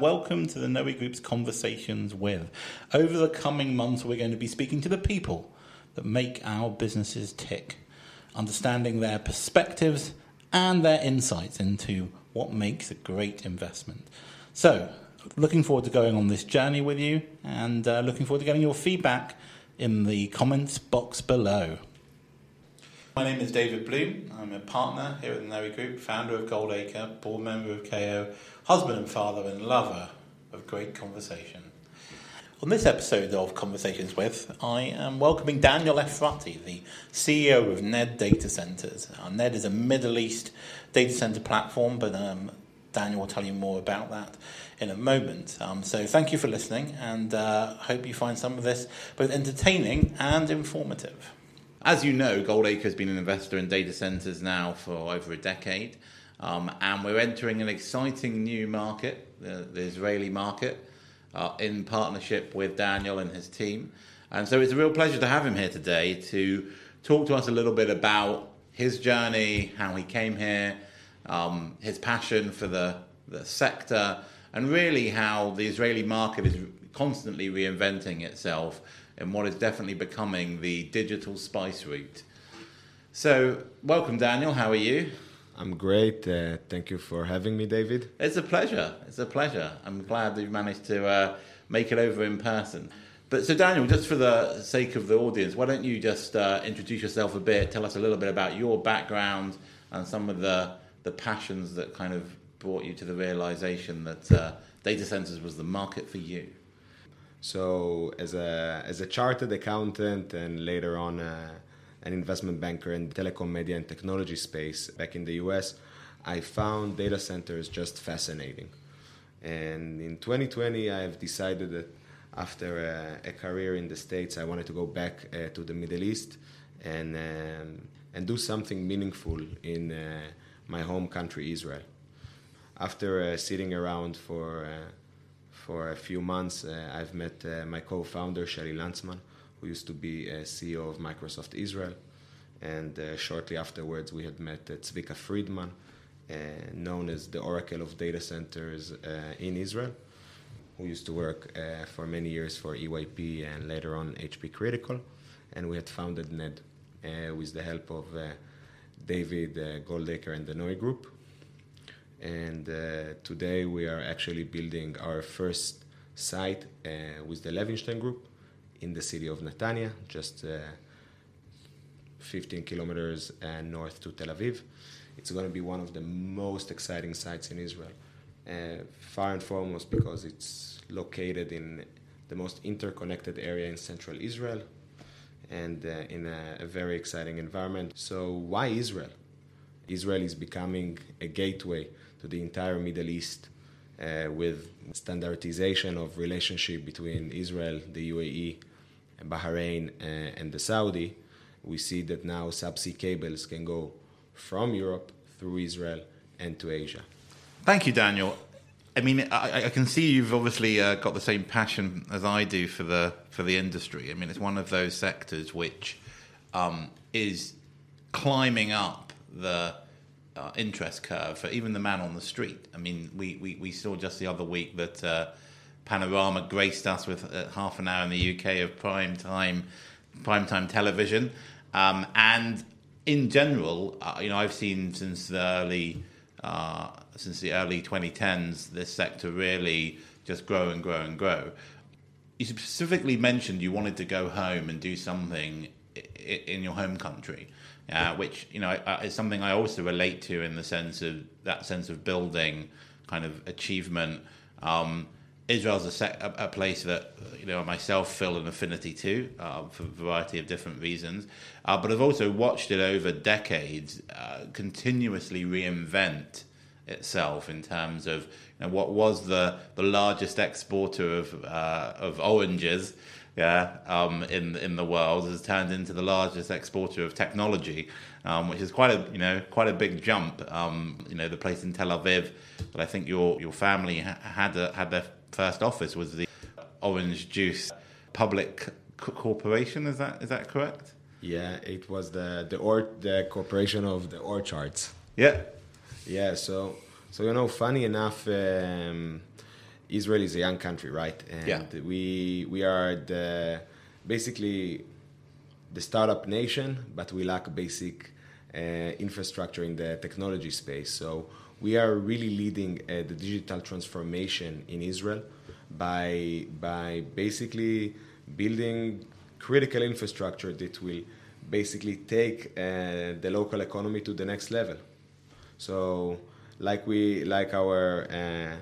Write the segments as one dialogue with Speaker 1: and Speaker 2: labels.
Speaker 1: welcome to the Noe Group's Conversations with. Over the coming months, we're going to be speaking to the people that make our businesses tick, understanding their perspectives and their insights into what makes a great investment. So, looking forward to going on this journey with you and uh, looking forward to getting your feedback in the comments box below. My name is David Bloom. I'm a partner here at the Noe Group, founder of Goldacre, board member of Kao, husband and father, and lover of great conversation. On this episode of Conversations with, I am welcoming Daniel Efrati, the CEO of Ned Data Centers. Uh, Ned is a Middle East data center platform, but um, Daniel will tell you more about that in a moment. Um, so thank you for listening, and uh, hope you find some of this both entertaining and informative. As you know, Goldacre has been an investor in data centers now for over a decade, um, and we're entering an exciting new market, the, the Israeli market, uh, in partnership with Daniel and his team. And so it's a real pleasure to have him here today to talk to us a little bit about his journey, how he came here, um, his passion for the, the sector, and really how the Israeli market is constantly reinventing itself in what is definitely becoming the digital spice route. So, welcome, Daniel. How are you?
Speaker 2: I'm great. Uh, thank you for having me, David.
Speaker 1: It's a pleasure. It's a pleasure. I'm glad that you've managed to uh, make it over in person. But so, Daniel, just for the sake of the audience, why don't you just uh, introduce yourself a bit? Tell us a little bit about your background and some of the the passions that kind of brought you to the realization that uh, data centers was the market for you?
Speaker 2: So, as a as a chartered accountant and later on uh, an investment banker in the telecom, media, and technology space back in the U.S., I found data centers just fascinating. And in 2020, I have decided that after a, a career in the States, I wanted to go back uh, to the Middle East and um, and do something meaningful in uh, my home country, Israel after uh, sitting around for uh, for a few months, uh, I've met my co-founder Shelly Landsmann, who used to be a CEO of Microsoft Israel, and shortly afterwards we had met Zvika Friedman, known as the Oracle of data centers in Israel who used to work uh, for many years for EYP and later on HP Critical. And we had founded NED uh, with the help of uh, David Goldacre and the Noe Group. And uh, today we are actually building our first site uh, with the Levinstein Group in the city of Netanya, just uh, 15 kilometers uh, north to Tel Aviv. It's going to be one of the most exciting sites in Israel. Uh, far and foremost because it's located in the most interconnected area in central Israel and uh, in a, a very exciting environment. So, why Israel? Israel is becoming a gateway to the entire Middle East uh, with standardization of relationship between Israel, the UAE, Bahrain, uh, and the Saudi. We see that now subsea cables can go from Europe through Israel and to Asia.
Speaker 1: Thank you, Daniel. I mean, I, I can see you've obviously uh, got the same passion as I do for the for the industry. I mean, it's one of those sectors which um, is climbing up the uh, interest curve for even the man on the street. I mean, we, we, we saw just the other week that uh, Panorama graced us with uh, half an hour in the UK of prime time, prime time television, um, and in general, uh, you know, I've seen since the early uh, since the early 2010s this sector really just grow and grow and grow. You specifically mentioned you wanted to go home and do something in your home country uh, which you know is something I also relate to in the sense of that sense of building kind of achievement. Um, Israel's a, a, place that you know myself feel an affinity to uh, for a variety of different reasons, uh, but I've also watched it over decades uh, continuously reinvent itself in terms of you know, what was the the largest exporter of uh, of oranges yeah, um, in in the world has turned into the largest exporter of technology, um, which is quite a you know quite a big jump. Um, you know, the place in Tel Aviv that I think your your family ha- had a, had their first office was the Orange Juice Public Corporation. Is that is that correct?
Speaker 2: Yeah, it was the the or the corporation of the orchards.
Speaker 1: Yeah,
Speaker 2: yeah. So so you know, funny enough. Um, Israel is a young country, right? And
Speaker 1: Yeah.
Speaker 2: we we are the basically the startup nation, but we lack basic uh, infrastructure in the technology space. So we are really leading uh, the digital transformation in Israel by by basically building critical infrastructure that will basically take uh, the local economy to the next level. So like we like our uh,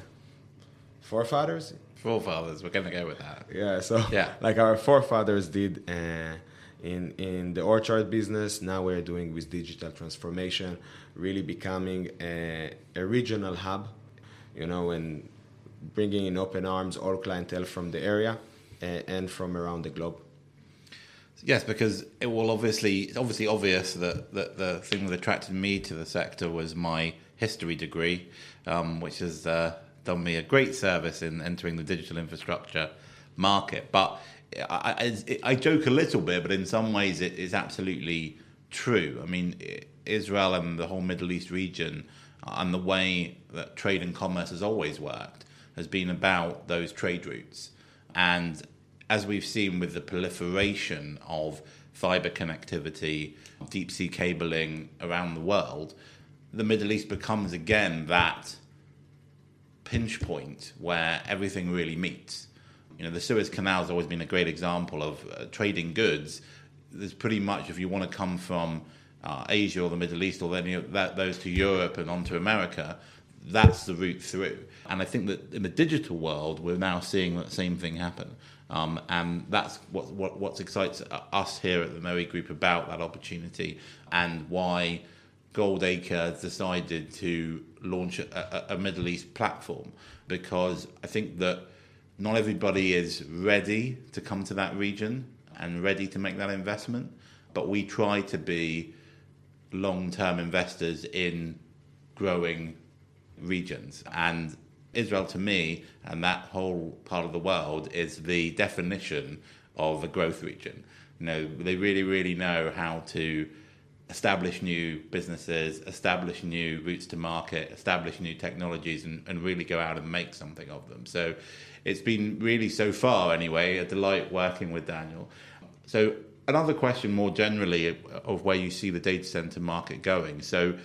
Speaker 2: forefathers
Speaker 1: Forefathers, we're to go with that.
Speaker 2: yeah, so
Speaker 1: Yeah.
Speaker 2: like our forefathers did uh, in in the orchard business, now we're doing with digital transformation, really becoming a, a regional hub, you know, and bringing in open arms all clientele from the area uh, and from around the globe.
Speaker 1: Yes, because it will obviously it's obviously obvious that, that the thing that attracted me to the sector was my history degree, um, which is uh, done me a great service in entering the digital infrastructure market. But I, I, I joke a little bit, but in some ways it is absolutely true. I mean, Israel and the whole Middle East region and the way that trade and commerce has always worked has been about those trade routes. And as we've seen with the proliferation of fiber connectivity, deep sea cabling around the world, the Middle East becomes again that pinch point where everything really meets. You know, the Suez Canal has always been a great example of uh, trading goods. There's pretty much, if you want to come from uh, Asia or the Middle East or any of that, those to Europe and onto America, that's the route through. And I think that in the digital world, we're now seeing that same thing happen. Um, and that's what, what what excites us here at the Merry Group about that opportunity and why Goldacre decided to launch a, a, Middle East platform because I think that not everybody is ready to come to that region and ready to make that investment, but we try to be long term investors in growing regions. And Israel, to me, and that whole part of the world, is the definition of a growth region. You know, they really, really know how to establish new businesses, establish new routes to market, establish new technologies, and, and really go out and make something of them. So it's been really, so far anyway, a delight working with Daniel. So, another question more generally of where you see the data center market going. So,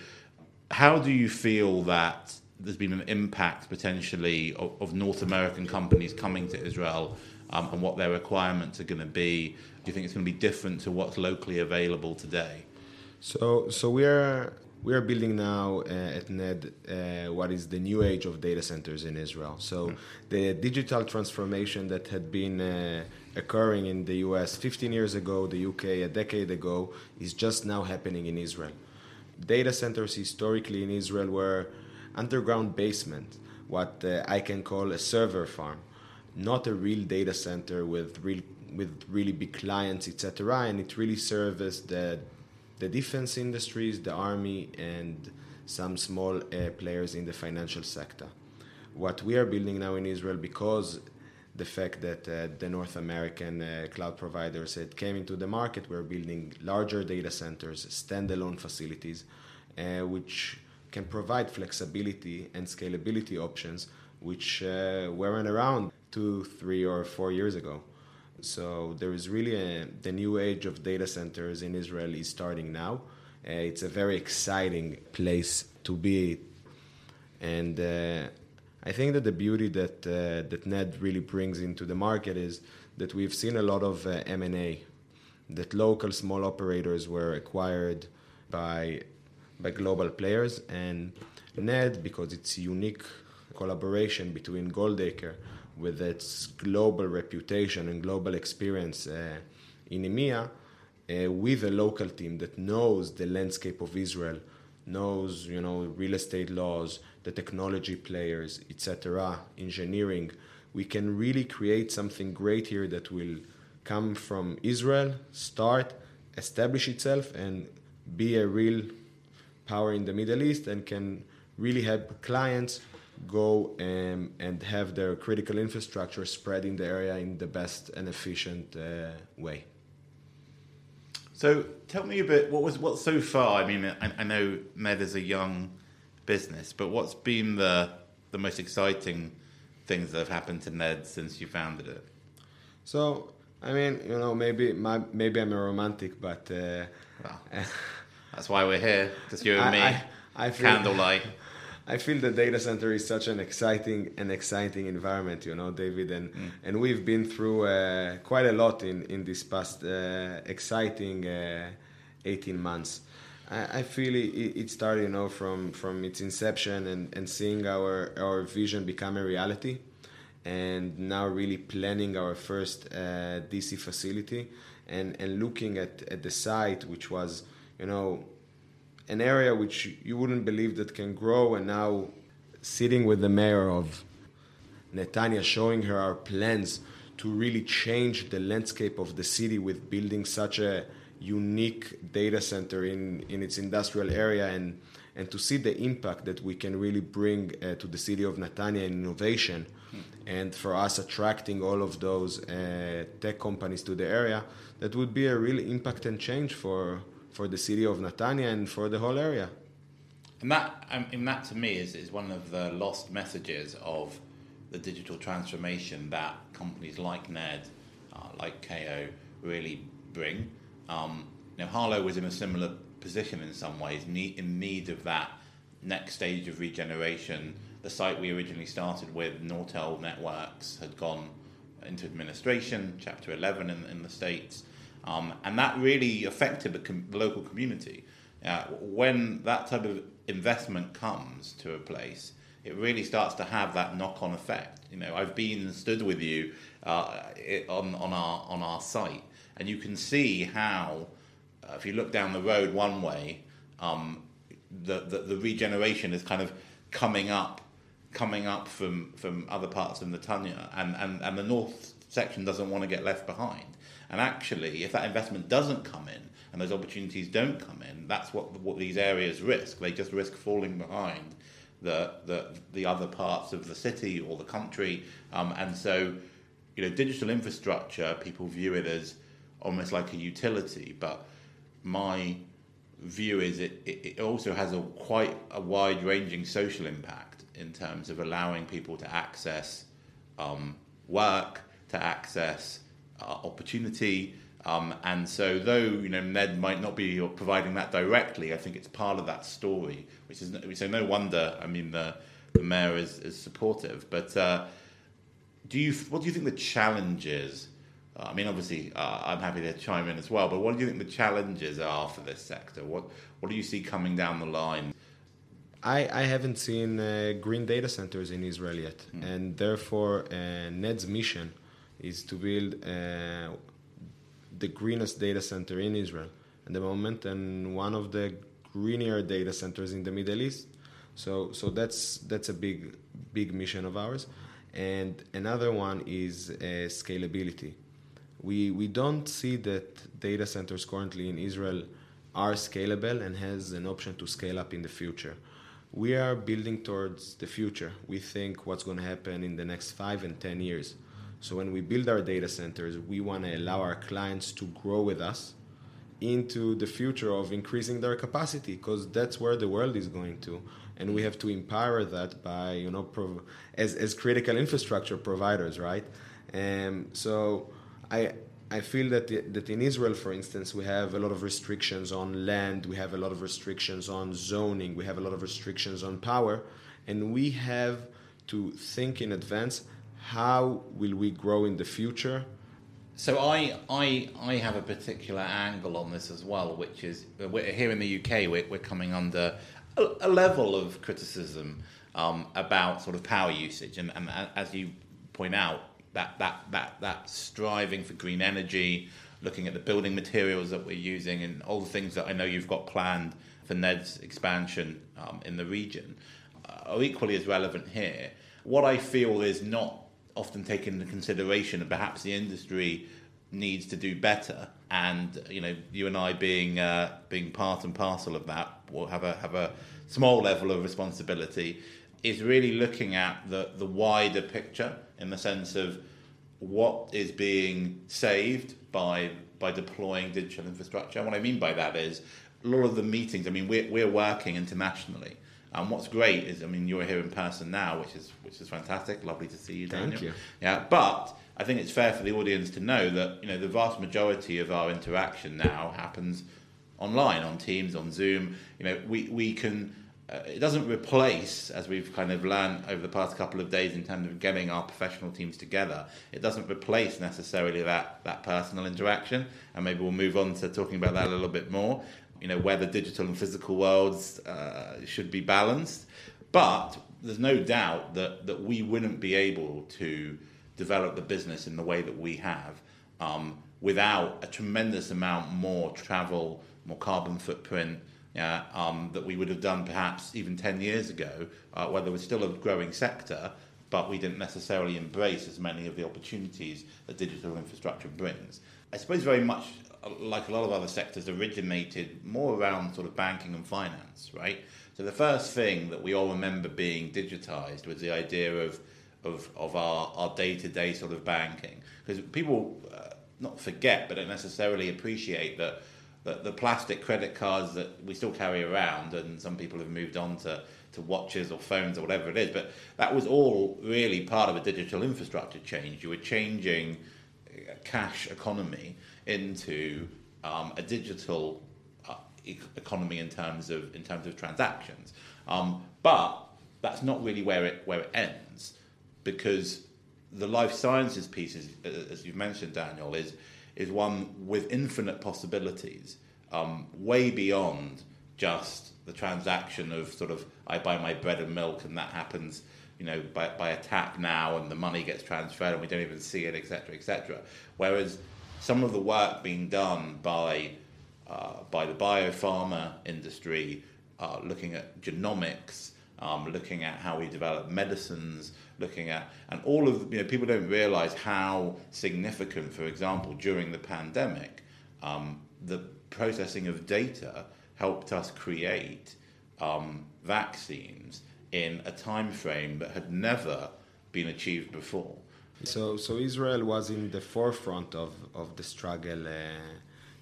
Speaker 1: how do you feel that there's been an impact potentially of, of North American companies coming to Israel um, and what their requirements are going to be? Do you think it's going to be different to what's locally available today?
Speaker 2: So, so we are we are building now uh, at NED uh, what is the new age of data centers in Israel. So, the digital transformation that had been uh, occurring in the US 15 years ago, the UK a decade ago, is just now happening in Israel. Data centers historically in Israel were underground basement, what uh, I can call a server farm, not a real data center with real with really big clients, etc. And it really serviced the the defense industries, the army, and some small uh, players in the financial sector. What we are building now in Israel, because the fact that uh, the North American uh, cloud providers had came into the market, we're building larger data centers, standalone facilities, uh, which can provide flexibility and scalability options, which uh, weren't around two, three, or four years ago. So there is really a, the new age of data centers in Israel is starting now. Uh, it's a very exciting place to be, and uh, I think that the beauty that uh, that Ned really brings into the market is that we've seen a lot of uh, M and A, that local small operators were acquired by by global players, and Ned because it's unique collaboration between Goldacre with its global reputation and global experience uh, in EMEA, uh, with a local team that knows the landscape of Israel, knows you know real estate laws, the technology players, etc., engineering, we can really create something great here that will come from Israel, start, establish itself, and be a real power in the Middle East, and can really help clients go um, and have their critical infrastructure spread in the area in the best and efficient uh, way.
Speaker 1: So tell me a bit. What was what so far? I mean, I, I know Ned is a young business, but what's been the the most exciting things that have happened to Ned since you founded it?
Speaker 2: So, I mean, you know, maybe my, maybe I'm a romantic, but uh,
Speaker 1: well, that's why we're here, just you and
Speaker 2: I,
Speaker 1: me,
Speaker 2: I, I feel,
Speaker 1: candlelight.
Speaker 2: I feel the data center is such an exciting an exciting environment, you know, David, and mm. and we've been through uh, quite a lot in in this past uh, exciting uh, 18 months. I, I feel it, it, started, you know, from from its inception and, and seeing our our vision become a reality, and now really planning our first uh, DC facility, and and looking at at the site, which was, you know an area which you wouldn't believe that can grow, and now sitting with the mayor of Netanya, showing her our plans to really change the landscape of the city with building such a unique data center in, in its industrial area and and to see the impact that we can really bring uh, to the city of Netanya in innovation hmm. and for us attracting all of those uh, tech companies to the area that would be a real impact and change for for the city of Netanya and for the whole area.
Speaker 1: And that, um, and that to me is, is one of the lost messages of the digital transformation that companies like Ned, uh, like Kao, really bring. Um, Harlow was in a similar position in some ways, in need of that next stage of regeneration. The site we originally started with, Nortel Networks, had gone into administration, Chapter 11 in, in the States. Um, and that really affected the, com- the local community. Uh, when that type of investment comes to a place, it really starts to have that knock-on effect. You know, I've been stood with you uh, on on our on our site, and you can see how, uh, if you look down the road one way, um, the, the, the regeneration is kind of coming up, coming up from from other parts of Netanya, and and and the north section doesn't want to get left behind. And actually, if that investment doesn't come in and those opportunities don't come in, that's what what these areas risk. They just risk falling behind the the, the other parts of the city or the country. Um, and so, you know, digital infrastructure, people view it as almost like a utility, but my view is it, it also has a quite a wide ranging social impact in terms of allowing people to access um, work, to access opportunity. Um, and so, though you know Ned might not be providing that directly, I think it's part of that story, which is so no wonder. I mean, the the mayor is, is supportive. But uh, do you what do you think the challenges? Uh, I mean, obviously, uh, I'm happy to chime in as well. But what do you think the challenges are for this sector? What what do you see coming down the line?
Speaker 2: I, I haven't seen uh, green data centers in Israel yet, mm. and therefore uh, Ned's mission is to build uh, the greenest data center in Israel at the moment and one of the greener data centers in the Middle East. So, so that's that's a big big mission of ours. And another one is uh, scalability. We we don't see that data centers currently in Israel are scalable and has an option to scale up in the future. We are building towards the future. We think what's going to happen in the next five and ten years. So when we build our data centers, we want to allow our clients to grow with us into the future of increasing their capacity because that's where the world is going to. And we have to empower that by you know prov- as, as critical infrastructure providers right? Um, so i I feel that the, that in Israel, for instance, we have a lot of restrictions on land, we have a lot of restrictions on zoning, we have a lot of restrictions on power, and we have to think in advance how will we grow in the future?
Speaker 1: So I, I, I have a particular angle on this as well, which is here in the UK we're, we're coming under a, a level of criticism um, about sort of power usage, and, and as you point out, that, that, that, that striving for green energy, looking at the building materials that we're using, and all the things that I know you've got planned for Ned's expansion um, in the region, uh, are equally as relevant here. What I feel is not often taken into consideration, and perhaps the industry needs to do better. And you know, you and I being uh, being part and parcel of that, will have a have a small level of responsibility. Is really looking at the the wider picture in the sense of what is being saved by by deploying digital infrastructure. And what I mean by that is a lot of the meetings. I mean, we're we're working internationally And what's great is, I mean, you're here in person now, which is which is fantastic. Lovely to see you, Daniel.
Speaker 2: Thank you.
Speaker 1: Yeah, but I think it's fair for the audience to know that you know the vast majority of our interaction now happens online, on Teams, on Zoom. You know, we we can. Uh, it doesn't replace, as we've kind of learned over the past couple of days in terms of getting our professional teams together, it doesn't replace necessarily that, that personal interaction. And maybe we'll move on to talking about that a little bit more. You know, where the digital and physical worlds uh, should be balanced. But there's no doubt that, that we wouldn't be able to develop the business in the way that we have um, without a tremendous amount more travel, more carbon footprint, yeah, um, that we would have done perhaps even 10 years ago, uh, where there was still a growing sector, but we didn't necessarily embrace as many of the opportunities that digital infrastructure brings. I suppose very much like a lot of other sectors originated more around sort of banking and finance, right? So the first thing that we all remember being digitized was the idea of of, of our, our day-to-day sort of banking because people uh, not forget but don't necessarily appreciate that the, the plastic credit cards that we still carry around, and some people have moved on to, to watches or phones or whatever it is, but that was all really part of a digital infrastructure change. You were changing cash economy into um, a digital uh, economy in terms of in terms of transactions. Um, but that's not really where it where it ends, because the life sciences piece, is, as you've mentioned, Daniel, is is one with infinite possibilities, um, way beyond just the transaction of sort of I buy my bread and milk and that happens, you know, by, by a tap now and the money gets transferred and we don't even see it, etc., etc. Whereas some of the work being done by uh, by the biopharma industry, uh, looking at genomics, um, looking at how we develop medicines, looking at, and all of you know people don't realize how significant, for example, during the pandemic, um, the processing of data helped us create um, vaccines in a time frame that had never been achieved before.
Speaker 2: So, so Israel was in the forefront of, of the struggle uh,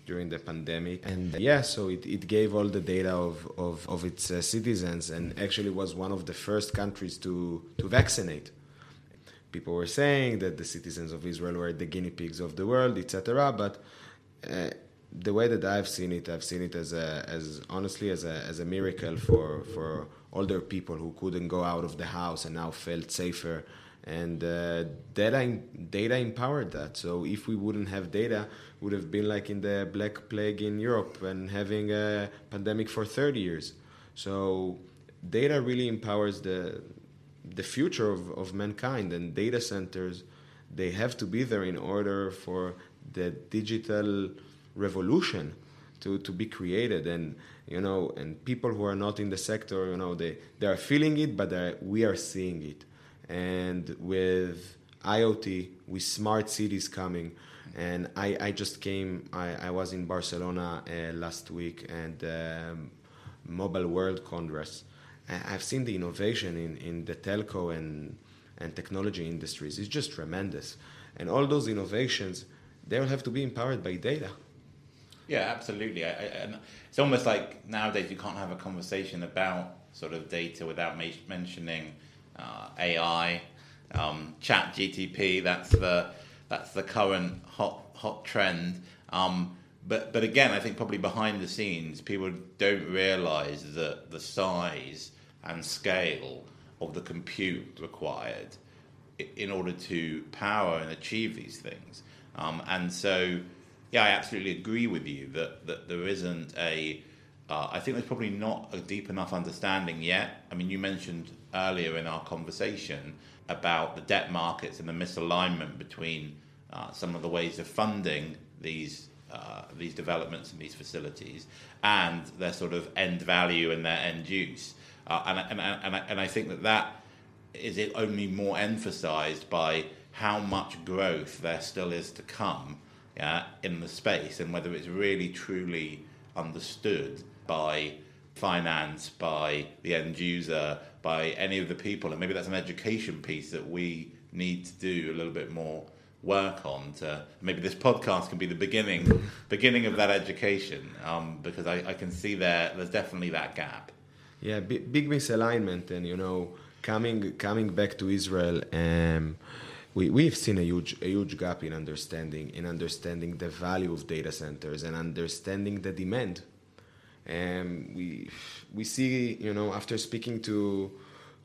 Speaker 2: during the pandemic. And uh, yeah, so it, it gave all the data of, of, of its uh, citizens and actually was one of the first countries to, to vaccinate. People were saying that the citizens of Israel were the guinea pigs of the world, etc. But uh, the way that I've seen it, I've seen it as a, as honestly as a, as a miracle for, for older people who couldn't go out of the house and now felt safer and uh, data data empowered that. So if we wouldn't have data, would have been like in the Black Plague in Europe and having a pandemic for 30 years. So data really empowers the the future of, of mankind and data centers they have to be there in order for the digital revolution to, to be created and you know and people who are not in the sector you know they, they are feeling it but we are seeing it and with IoT, with smart cities coming. And I, I just came, I, I was in Barcelona uh, last week and um, Mobile World Congress. I've seen the innovation in, in the telco and, and technology industries. It's just tremendous. And all those innovations, they will have to be empowered by data.
Speaker 1: Yeah, absolutely. I, I, and it's almost like nowadays you can't have a conversation about sort of data without ma- mentioning uh, AI, um, Chat GTP. That's the that's the current hot hot trend. Um, but but again, I think probably behind the scenes, people don't realise that the size and scale of the compute required in order to power and achieve these things. Um, and so, yeah, I absolutely agree with you that, that there isn't a. Uh, I think there's probably not a deep enough understanding yet. I mean, you mentioned earlier in our conversation about the debt markets and the misalignment between uh, some of the ways of funding these uh, these developments and these facilities and their sort of end value and their end use. Uh, and, and, and, I, and I think that that is only more emphasized by how much growth there still is to come yeah, in the space and whether it's really truly understood by finance, by the end user, by any of the people, and maybe that's an education piece that we need to do a little bit more work on to maybe this podcast can be the beginning beginning of that education um, because I, I, can see there there's definitely that gap.
Speaker 2: Yeah, big, big misalignment, and you know, coming coming back to Israel, um, we we've seen a huge a huge gap in understanding in understanding the value of data centers and understanding the demand. And we we see, you know, after speaking to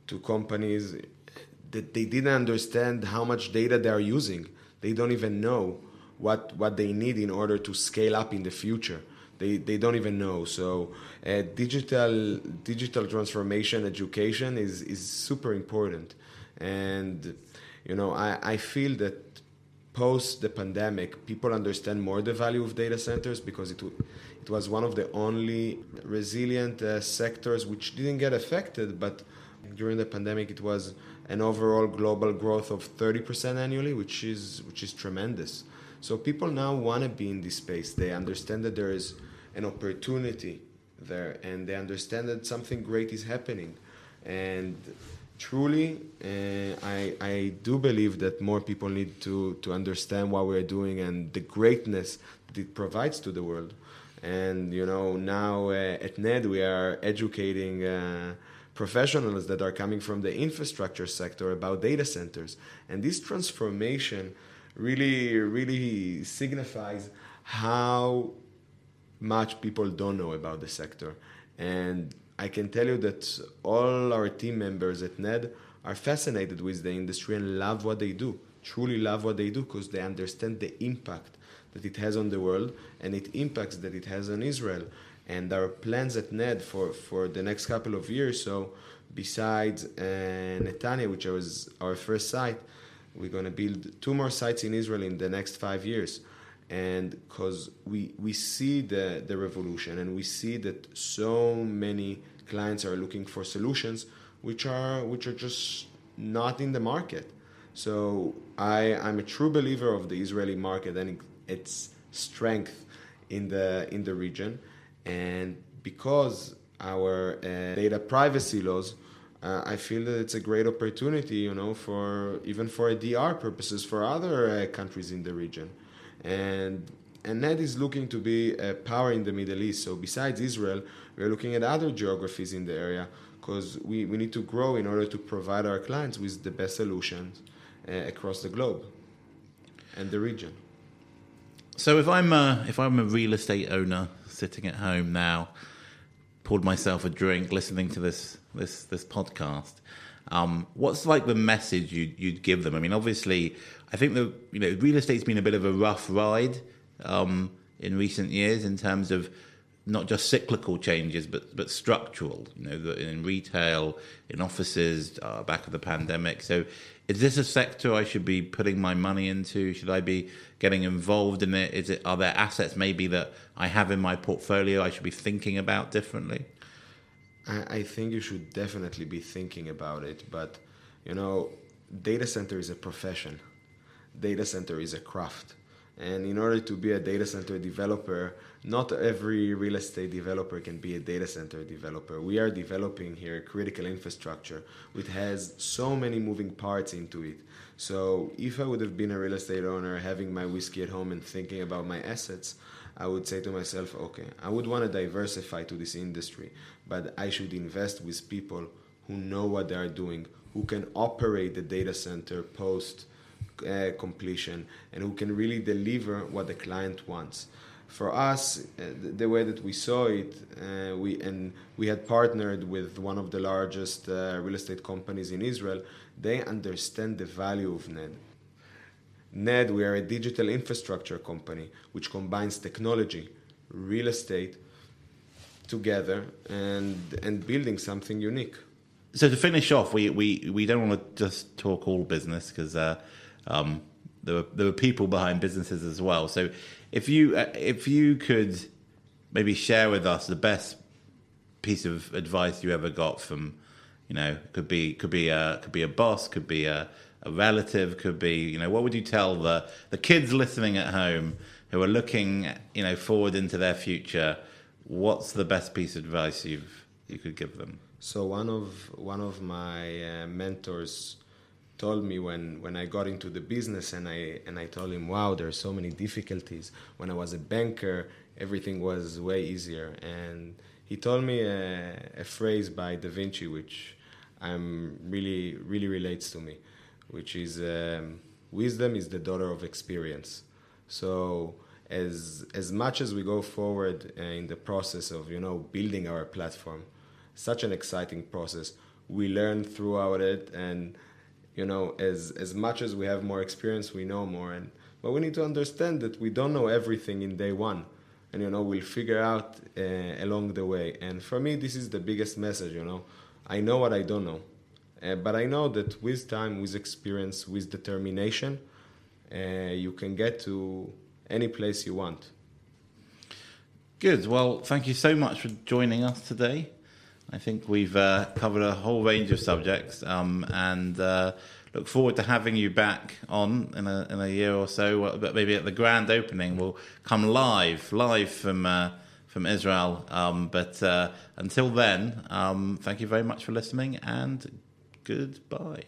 Speaker 2: to companies that they didn't understand how much data they are using. They don't even know what what they need in order to scale up in the future. They, they don't even know. So uh, digital digital transformation education is, is super important. And you know I, I feel that post the pandemic people understand more the value of data centers because it it was one of the only resilient uh, sectors which didn't get affected but during the pandemic it was an overall global growth of 30% annually which is which is tremendous. So people now want to be in this space. They understand that there is an opportunity there and they understand that something great is happening. And truly uh, I, I do believe that more people need to, to understand what we're doing and the greatness that it provides to the world and you know now uh, at ned we are educating uh, professionals that are coming from the infrastructure sector about data centers and this transformation really really signifies how much people don't know about the sector. And I can tell you that all our team members at NED are fascinated with the industry and love what they do, truly love what they do because they understand the impact that it has on the world and it impacts that it has on Israel. And our plans at NED for, for the next couple of years. So, besides uh, Netanya, which was our first site, we're going to build two more sites in Israel in the next five years and because we we see the the revolution and we see that so many clients are looking for solutions which are which are just not in the market. So i i'm a true believer of the israeli market and its strength in the in the region. And because our uh, data privacy laws uh, I feel that it's a great opportunity, you know, for even for DR purposes for other uh, countries in the region. And and NED is looking to be a power in the Middle East. So besides Israel, we're looking at other geographies in the area because we, we need to grow in order to provide our clients with the best solutions uh, across the globe and the region.
Speaker 1: So if I'm a, if I'm a real estate owner sitting at home now, poured myself a drink, listening to this this this podcast, um, what's like the message you'd, you'd give them? I mean, obviously, I think the you know real estate's been a bit of a rough ride um, in recent years in terms of not just cyclical changes, but but structural. You know, in retail, in offices, uh, back of the pandemic. So, is this a sector I should be putting my money into? Should I be getting involved in it? Is it are there assets maybe that I have in my portfolio I should be thinking about differently?
Speaker 2: I, I think you should definitely be thinking about it, but you know, data center is a profession. Data center is a craft. And in order to be a data center developer, not every real estate developer can be a data center developer. We are developing here critical infrastructure, which has so many moving parts into it. So if I would have been a real estate owner, having my whiskey at home and thinking about my assets, I would say to myself, okay, I would want to diversify to this industry, but I should invest with people who know what they are doing, who can operate the data center post uh, completion, and who can really deliver what the client wants. For us, uh, the way that we saw it, uh, we and we had partnered with one of the largest uh, real estate companies in Israel. They understand the value of NED NED, we are a digital infrastructure company which combines technology, real estate together and, and building something unique.
Speaker 1: So to finish off, we, we, we don't want to just talk all business because uh, um, there, were, there were people behind businesses as well. So if you, uh, if you could maybe share with us the best piece of advice you ever got from, you know, could be, could be a, could be a boss, could be a, a relative, could be, you know, what would you tell the, the kids listening at home who are looking, you know, forward into their future? What's the best piece of advice you've, you could give them?
Speaker 2: So one of one of my uh, mentors told me when, when I got into the business and I and I told him, wow, there are so many difficulties. When I was a banker, everything was way easier. And he told me a, a phrase by Da Vinci, which I'm really really relates to me, which is um, wisdom is the daughter of experience. So as as much as we go forward in the process of you know building our platform, such an exciting process, we learn throughout it and you know as as much as we have more experience we know more. And but we need to understand that we don't know everything in day one. And you know we'll figure out uh, along the way. And for me this is the biggest message you know. I know what i don't know. Uh, but i know that with time with experience with determination uh, you can get to any place you want.
Speaker 1: Good. Well thank you so much for joining us today I think we've uh, covered a whole range of subjects, um, and uh, look forward to having you back on in a, in a year or so. But maybe at the grand opening, we'll come live, live from uh, from Israel. Um, but uh, until then, um, thank you very much for listening, and goodbye.